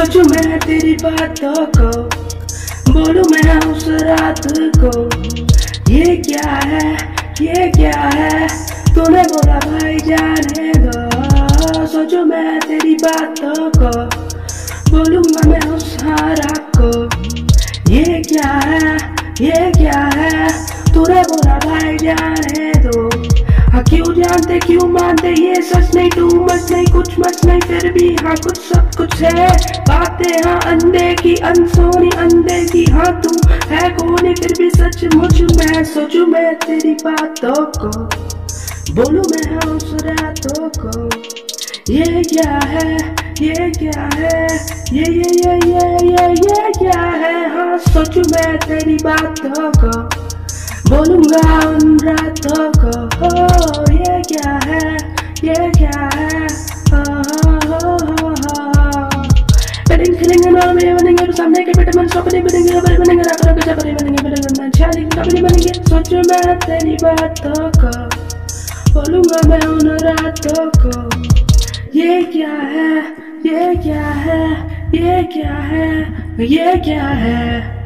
सोचू मैं तेरी बातों को, बोलू मैं उस रात को। ये क्या है, ये क्या है, तूने बोला भाई जाने दो। सोचू मैं तेरी बातों को बोलूँगा मैं उस हारा को। ये क्या है, ये क्या है, तूने बोला भाई जाने जानते क्यों मानते ये सच नहीं, तू मत नहीं, कुछ मत नहीं, फिर भी हाँ कुछ सब कुछ है। बातें हाँ अंधे की, अनसोनी, अंधे की हाँ तू है कौन फिर भी सच मुझ मैं, सोचू मैं तेरी बातों को। बोलू मैं हाँ उस रातों को। ये क्या है? ये क्या है? ये ये ये ये ये ये क्या है? हाँ सोचू मैं तेरी बातों को। बोलूँगा उन रातों को। क्या है running मैं तेरी बोलूँगा मैं उन रातों क्या है ये क्या है ये क्या है ये क्या है